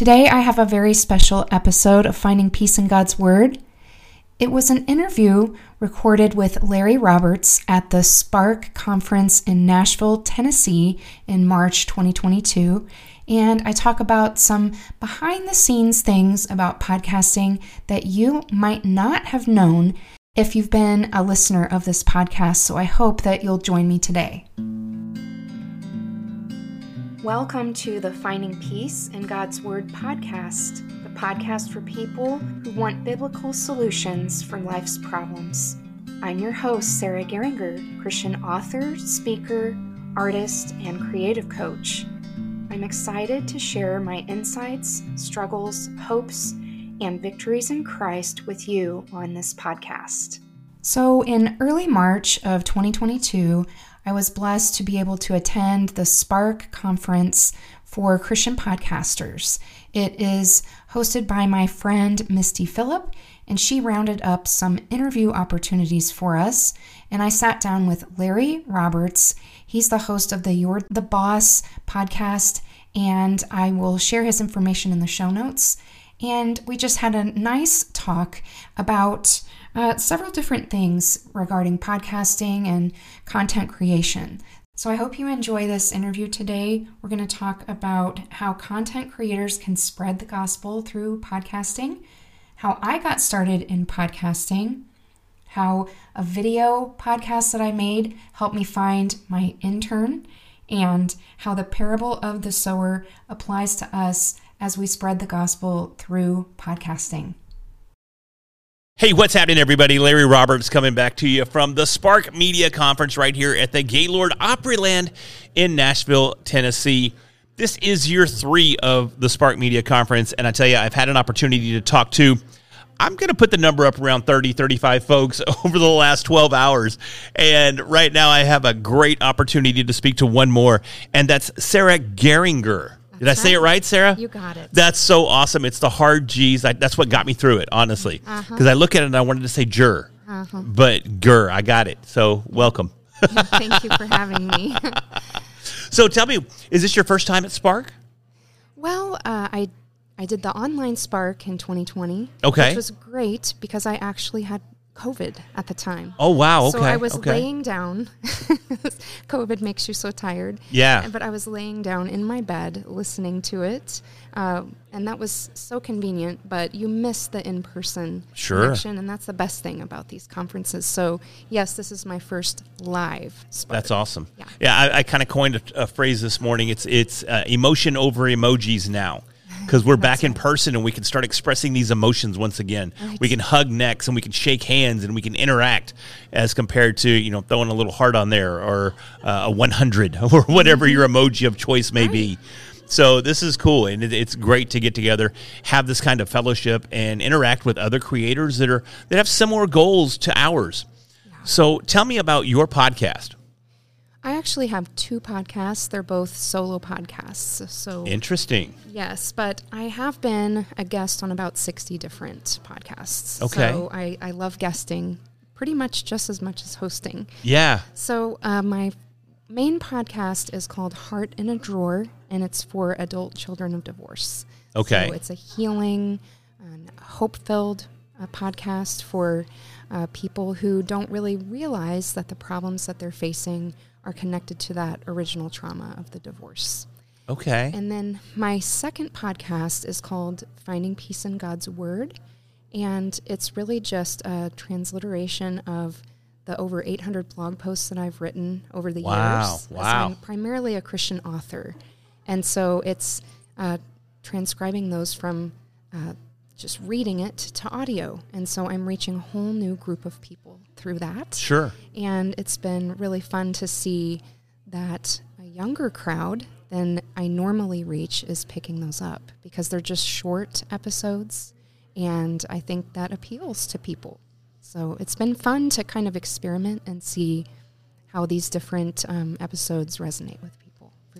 Today, I have a very special episode of Finding Peace in God's Word. It was an interview recorded with Larry Roberts at the Spark Conference in Nashville, Tennessee in March 2022. And I talk about some behind the scenes things about podcasting that you might not have known if you've been a listener of this podcast. So I hope that you'll join me today. Welcome to the Finding Peace in God's Word podcast, the podcast for people who want biblical solutions for life's problems. I'm your host, Sarah Geringer, Christian author, speaker, artist, and creative coach. I'm excited to share my insights, struggles, hopes, and victories in Christ with you on this podcast. So, in early March of 2022, I was blessed to be able to attend the Spark Conference for Christian Podcasters. It is hosted by my friend Misty Phillip, and she rounded up some interview opportunities for us. And I sat down with Larry Roberts. He's the host of the You're the Boss podcast, and I will share his information in the show notes. And we just had a nice talk about uh, several different things regarding podcasting and content creation. So I hope you enjoy this interview today. We're going to talk about how content creators can spread the gospel through podcasting, how I got started in podcasting, how a video podcast that I made helped me find my intern, and how the parable of the sower applies to us as we spread the gospel through podcasting. Hey, what's happening, everybody? Larry Roberts coming back to you from the Spark Media Conference right here at the Gaylord Opryland in Nashville, Tennessee. This is year three of the Spark Media Conference, and I tell you, I've had an opportunity to talk to. I'm going to put the number up around 30, 35 folks over the last 12 hours. And right now, I have a great opportunity to speak to one more, and that's Sarah Geringer. Did I say it right, Sarah? You got it. That's so awesome. It's the hard G's. I, that's what got me through it, honestly. Because uh-huh. I look at it and I wanted to say jur, uh-huh. but gur. I got it. So welcome. Thank you for having me. so tell me, is this your first time at Spark? Well, uh, I I did the online Spark in 2020. Okay, which was great because I actually had COVID at the time. Oh wow! Okay. So I was okay. laying down. COVID makes you so tired. Yeah. But I was laying down in my bed listening to it, uh, and that was so convenient. But you miss the in-person sure. connection, and that's the best thing about these conferences. So yes, this is my first live. Spark. That's awesome. Yeah. Yeah. I, I kind of coined a, a, phrase this morning. It's it's uh, emotion over emojis now because we're back in person and we can start expressing these emotions once again. Right. We can hug necks and we can shake hands and we can interact as compared to you know throwing a little heart on there or uh, a 100 or whatever your mm-hmm. emoji of choice may right. be. So this is cool, and it's great to get together, have this kind of fellowship, and interact with other creators that are that have similar goals to ours. Yeah. So tell me about your podcast. I actually have two podcasts. They're both solo podcasts. So interesting. Yes, but I have been a guest on about 60 different podcasts. Okay. So I, I love guesting pretty much just as much as hosting. Yeah. So uh, my main podcast is called Heart in a Drawer, and it's for adult children of divorce. Okay. So it's a healing and hope filled uh, podcast for uh, people who don't really realize that the problems that they're facing are connected to that original trauma of the divorce. Okay. And then my second podcast is called Finding Peace in God's Word. And it's really just a transliteration of the over 800 blog posts that I've written over the wow. years. Wow. I'm primarily a Christian author. And so it's uh, transcribing those from uh, just reading it to audio. And so I'm reaching a whole new group of people through that. Sure. And it's been really fun to see that a younger crowd than I normally reach is picking those up because they're just short episodes. And I think that appeals to people. So it's been fun to kind of experiment and see how these different um, episodes resonate with people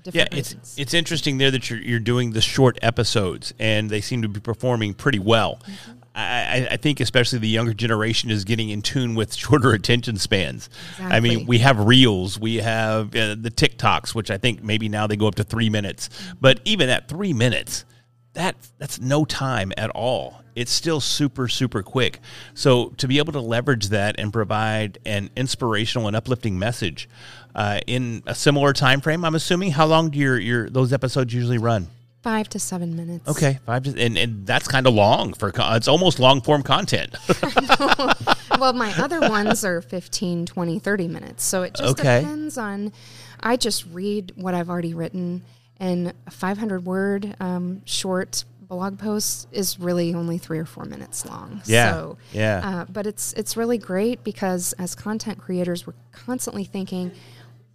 yeah, it's it's interesting there that you're you're doing the short episodes and they seem to be performing pretty well. Mm-hmm. I, I, think especially the younger generation is getting in tune with shorter attention spans. Exactly. I mean, we have reels, we have uh, the TikToks, which I think maybe now they go up to three minutes. Mm-hmm. But even at three minutes, that that's no time at all. It's still super super quick. So to be able to leverage that and provide an inspirational and uplifting message uh, in a similar time frame, I'm assuming. How long do your your those episodes usually run? Five to seven minutes. Okay, five to, and and that's kind of long for it's almost long form content. well, my other ones are 15, 20, 30 minutes. So it just okay. depends on. I just read what I've already written and a 500 word um, short blog post is really only three or four minutes long. Yeah. So, yeah. Uh, but it's it's really great because as content creators, we're constantly thinking,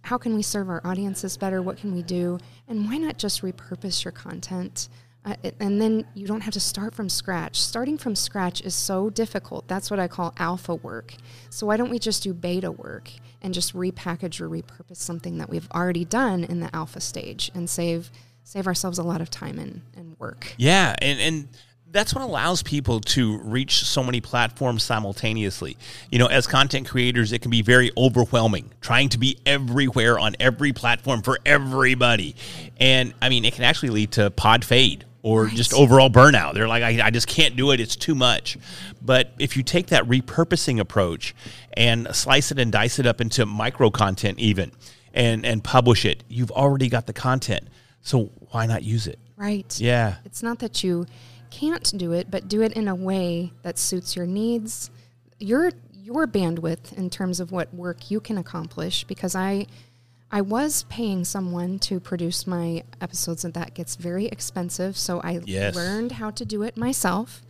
how can we serve our audiences better? What can we do? And why not just repurpose your content? Uh, and then you don't have to start from scratch. Starting from scratch is so difficult. That's what I call alpha work. So why don't we just do beta work and just repackage or repurpose something that we've already done in the alpha stage and save save ourselves a lot of time and, and work. Yeah, and and that's what allows people to reach so many platforms simultaneously. You know, as content creators, it can be very overwhelming trying to be everywhere on every platform for everybody. And I mean, it can actually lead to pod fade or right. just overall burnout. They're like, I, I, just can't do it. It's too much. But if you take that repurposing approach and slice it and dice it up into micro content, even and and publish it, you've already got the content. So why not use it? Right. Yeah. It's not that you can't do it, but do it in a way that suits your needs, your your bandwidth in terms of what work you can accomplish. Because I I was paying someone to produce my episodes, and that gets very expensive. So I yes. learned how to do it myself.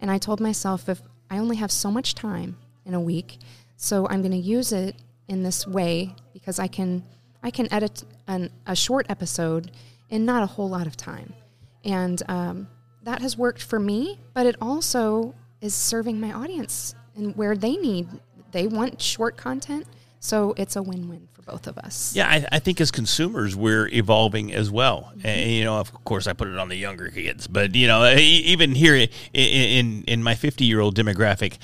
And I told myself if I only have so much time in a week, so I'm going to use it in this way because I can I can edit an, a short episode in not a whole lot of time, and um, that has worked for me. But it also is serving my audience and where they need they want short content, so it's a win-win for both of us. Yeah, I, I think as consumers, we're evolving as well. Mm-hmm. And, you know, of course, I put it on the younger kids, but you know, even here in in, in my fifty year old demographic,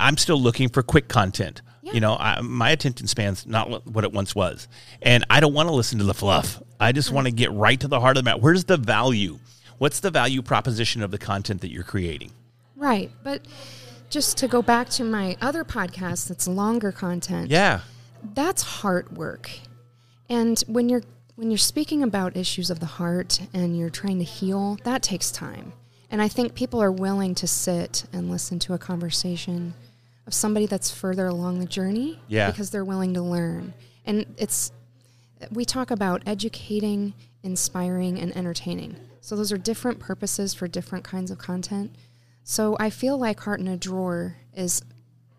I'm still looking for quick content. Yeah. You know, I, my attention span's not what it once was, and I don't want to listen to the fluff. I just want to get right to the heart of the matter. Where's the value? What's the value proposition of the content that you're creating? Right, but just to go back to my other podcast that's longer content. Yeah that's heart work. And when you're when you're speaking about issues of the heart and you're trying to heal, that takes time. And I think people are willing to sit and listen to a conversation of somebody that's further along the journey yeah. because they're willing to learn. And it's we talk about educating, inspiring and entertaining. So those are different purposes for different kinds of content. So I feel like Heart in a Drawer is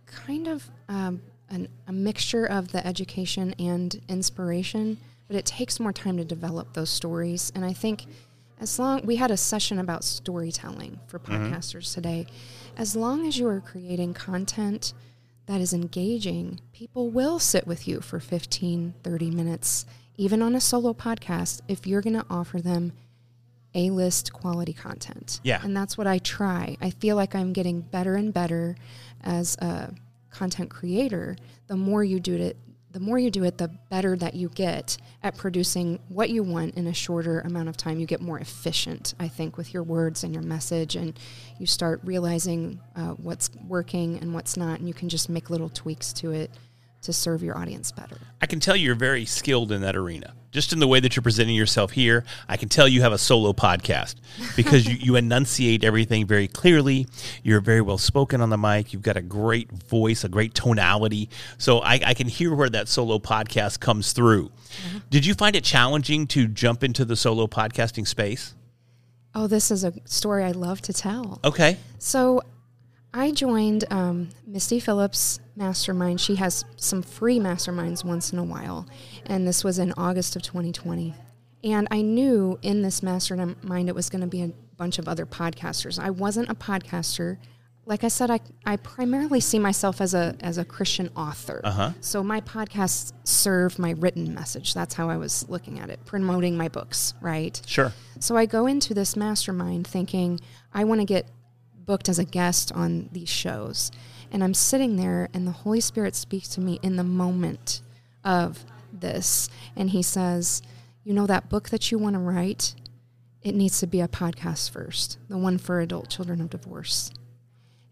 kind of um, an, a mixture of the education and inspiration, but it takes more time to develop those stories. And I think as long we had a session about storytelling for mm-hmm. podcasters mm-hmm. today, as long as you are creating content that is engaging, people will sit with you for 15, 30 minutes, even on a solo podcast, if you're going to offer them a list quality content. Yeah. And that's what I try. I feel like I'm getting better and better as a content creator, the more you do it, the more you do it, the better that you get at producing what you want in a shorter amount of time. You get more efficient, I think, with your words and your message, and you start realizing uh, what's working and what's not, and you can just make little tweaks to it to serve your audience better. I can tell you're very skilled in that arena. Just in the way that you're presenting yourself here, I can tell you have a solo podcast because you, you enunciate everything very clearly. You're very well spoken on the mic. You've got a great voice, a great tonality. So I, I can hear where that solo podcast comes through. Mm-hmm. Did you find it challenging to jump into the solo podcasting space? Oh, this is a story I love to tell. Okay. So I joined um, Misty Phillip's Mastermind. She has some free masterminds once in a while, and this was in August of 2020. And I knew in this mastermind it was going to be a bunch of other podcasters. I wasn't a podcaster. Like I said, I, I primarily see myself as a as a Christian author. Uh-huh. So my podcasts serve my written message. That's how I was looking at it, promoting my books, right? Sure. So I go into this mastermind thinking I want to get booked as a guest on these shows. And I'm sitting there, and the Holy Spirit speaks to me in the moment of this. And He says, You know, that book that you want to write, it needs to be a podcast first, the one for adult children of divorce.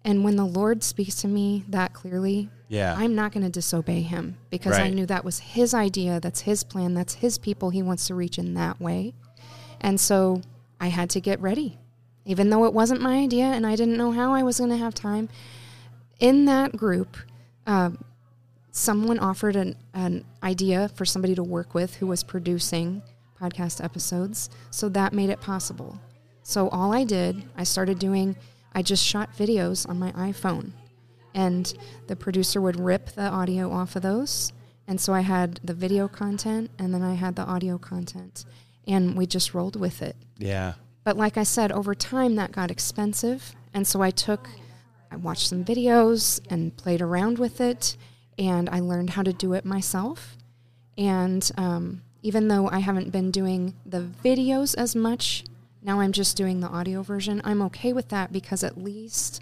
And when the Lord speaks to me that clearly, Yeah. I'm not going to disobey him because I knew that was his idea, that's his plan, that's his people he wants to reach in that way. And so I had to get ready. Even though it wasn't my idea and I didn't know how I was going to have time, in that group, um, someone offered an, an idea for somebody to work with who was producing podcast episodes. So that made it possible. So all I did, I started doing, I just shot videos on my iPhone. And the producer would rip the audio off of those. And so I had the video content and then I had the audio content. And we just rolled with it. yeah. But like I said, over time that got expensive. And so I took, I watched some videos and played around with it. And I learned how to do it myself. And um, even though I haven't been doing the videos as much, now I'm just doing the audio version. I'm okay with that because at least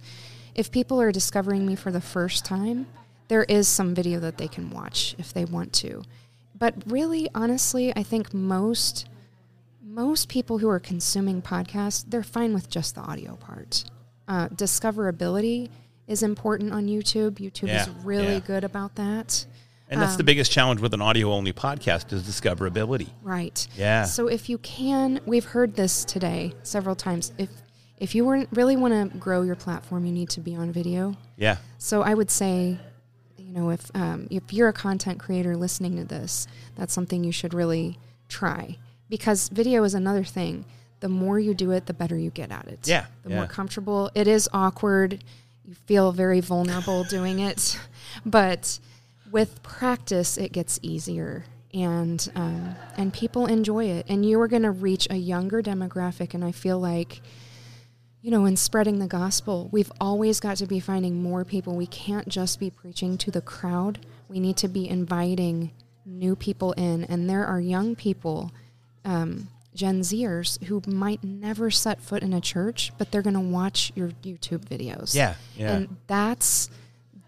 if people are discovering me for the first time, there is some video that they can watch if they want to. But really, honestly, I think most most people who are consuming podcasts, they're fine with just the audio part. Uh, discoverability is important on YouTube. YouTube is really yeah. good about that. And that's the Um, biggest challenge with an audio only podcast is discoverability. Right. Yeah. So if you can, we've heard this today several times. If if you really want to grow your platform, you need to be on video. Yeah. So I would say, you know, if um, if you're a content creator listening to this, that's something you should really try because video is another thing. The more you do it, the better you get at it. Yeah, The yeah. more comfortable. It is awkward. You feel very vulnerable doing it, but with practice, it gets easier. And um, and people enjoy it, and you are going to reach a younger demographic. And I feel like you know, in spreading the gospel, we've always got to be finding more people. We can't just be preaching to the crowd. We need to be inviting new people in. And there are young people, um, Gen Zers, who might never set foot in a church, but they're going to watch your YouTube videos. Yeah, yeah. And that's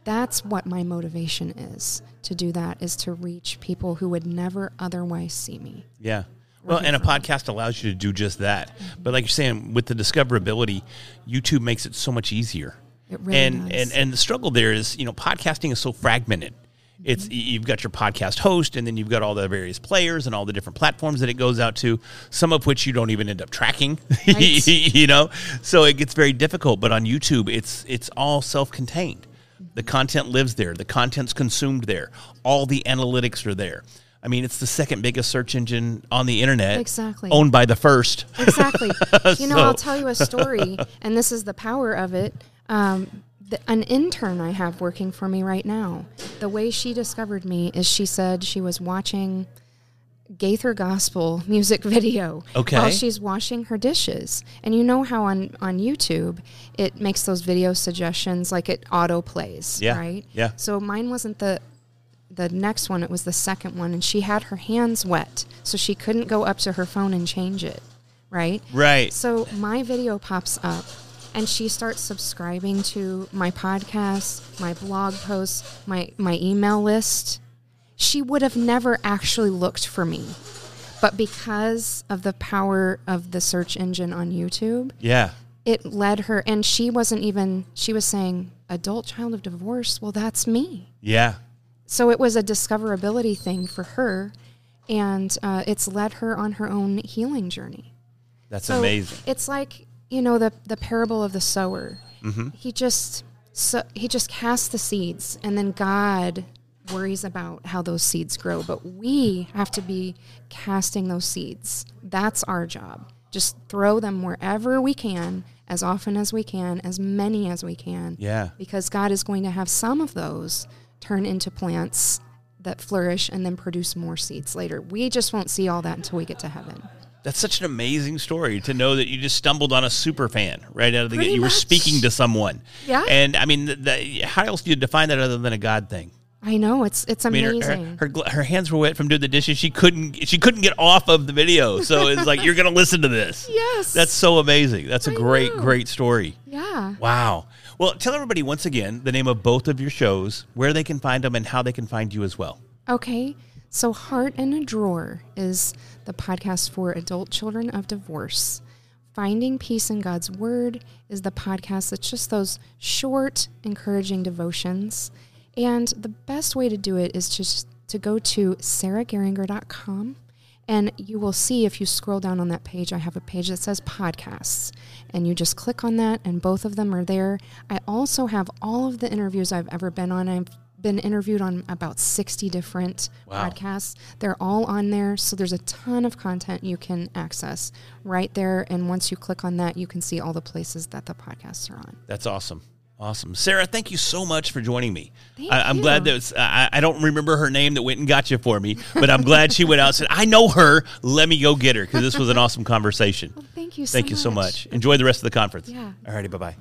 that's what my motivation is to do that is to reach people who would never otherwise see me. Yeah. Well, and a podcast allows you to do just that. But like you're saying, with the discoverability, YouTube makes it so much easier. It really and, does. and and the struggle there is, you know, podcasting is so fragmented. It's you've got your podcast host, and then you've got all the various players and all the different platforms that it goes out to. Some of which you don't even end up tracking, Right. you know. So it gets very difficult. But on YouTube, it's it's all self-contained. The content lives there. The content's consumed there. All the analytics are there. I mean, it's the second biggest search engine on the internet. Exactly. Owned by the first. Exactly. you know, So- I'll tell you a story, and this is the power of it. Um, the, an intern I have working for me right now, the way she discovered me is she said she was watching Gaither Gospel music video Okay. while she's washing her dishes. And you know how on, on YouTube it makes those video suggestions like it auto plays, Yeah, right? yeah. So mine wasn't the the next one, it was the second one, and she had her hands wet, so she couldn't go up to her phone and change it, right? Right. So my video pops up, and she starts subscribing to my podcast, my blog posts, my, my email list. She would have never actually looked for me. But because of the power of the search engine on YouTube, Yeah. it led her, and she wasn't even, she was saying, adult child of divorce, well, that's me Yeah. so it was a discoverability thing for her and uh, it's led her on her own healing journey That's so amazing. it's like you know the the parable of the sower Mm-hmm. he just so he just casts the seeds and then god worries about how those seeds grow but we have to be casting those seeds that's our job just throw them wherever we can as often as we can as many as we can Yeah. because God is going to have some of those turn into plants that flourish and then produce more seeds later. We just won't see all that until we get to heaven. That's such an amazing story to know that you just stumbled on a super fan right out of the gate. You were speaking to someone. Yeah. And I mean, the, the, how else do you define that other than a God thing? I know it's it's I mean, her, amazing. her, her, her hands were wet from doing the dishes. She couldn't she couldn't get off of the video. So it's like you're going to listen to this. yes. That's so amazing. That's a I great know. great story. yeah. Wow. Well, tell everybody once again the name of both of your shows, where they can find them, and how they can find you as well. Okay. So Heart in a Drawer is the podcast for adult children of divorce. Finding Peace in God's Word is the podcast that's just those short, encouraging devotions. And the best way to do it is just to go to sarahgeringer.com and you will see if you scroll down on that page, I have a page that says podcasts. And you just click on that, and both of them are there. I also have all of the interviews I've ever been on. I've been interviewed on about 60 different wow. podcasts. They're all on there. So there's a ton of content you can access right there. And once you click on that, you can see all the places that the podcasts are on. That's awesome. Awesome. Sarah, thank you so much for joining me. I, am glad that I, I, don't remember her name that went and got you for me, but I'm glad she went out and said, I know her. Let me go get her because this was an awesome conversation. Well, thank you so Thank much. you so much. Enjoy the rest of the conference. Yeah. All righty. Bye bye.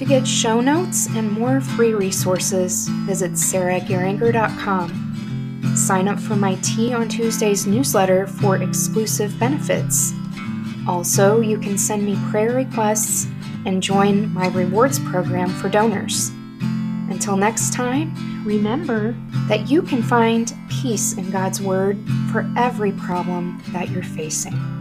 To get show notes and more free resources, visit sarahgeringer.com. Sign up for my Tea on Tuesdays newsletter for exclusive benefits. Also, you can send me prayer requests and join my rewards program for donors. Until next time, remember that you can find peace in God's Word for every problem that you're facing.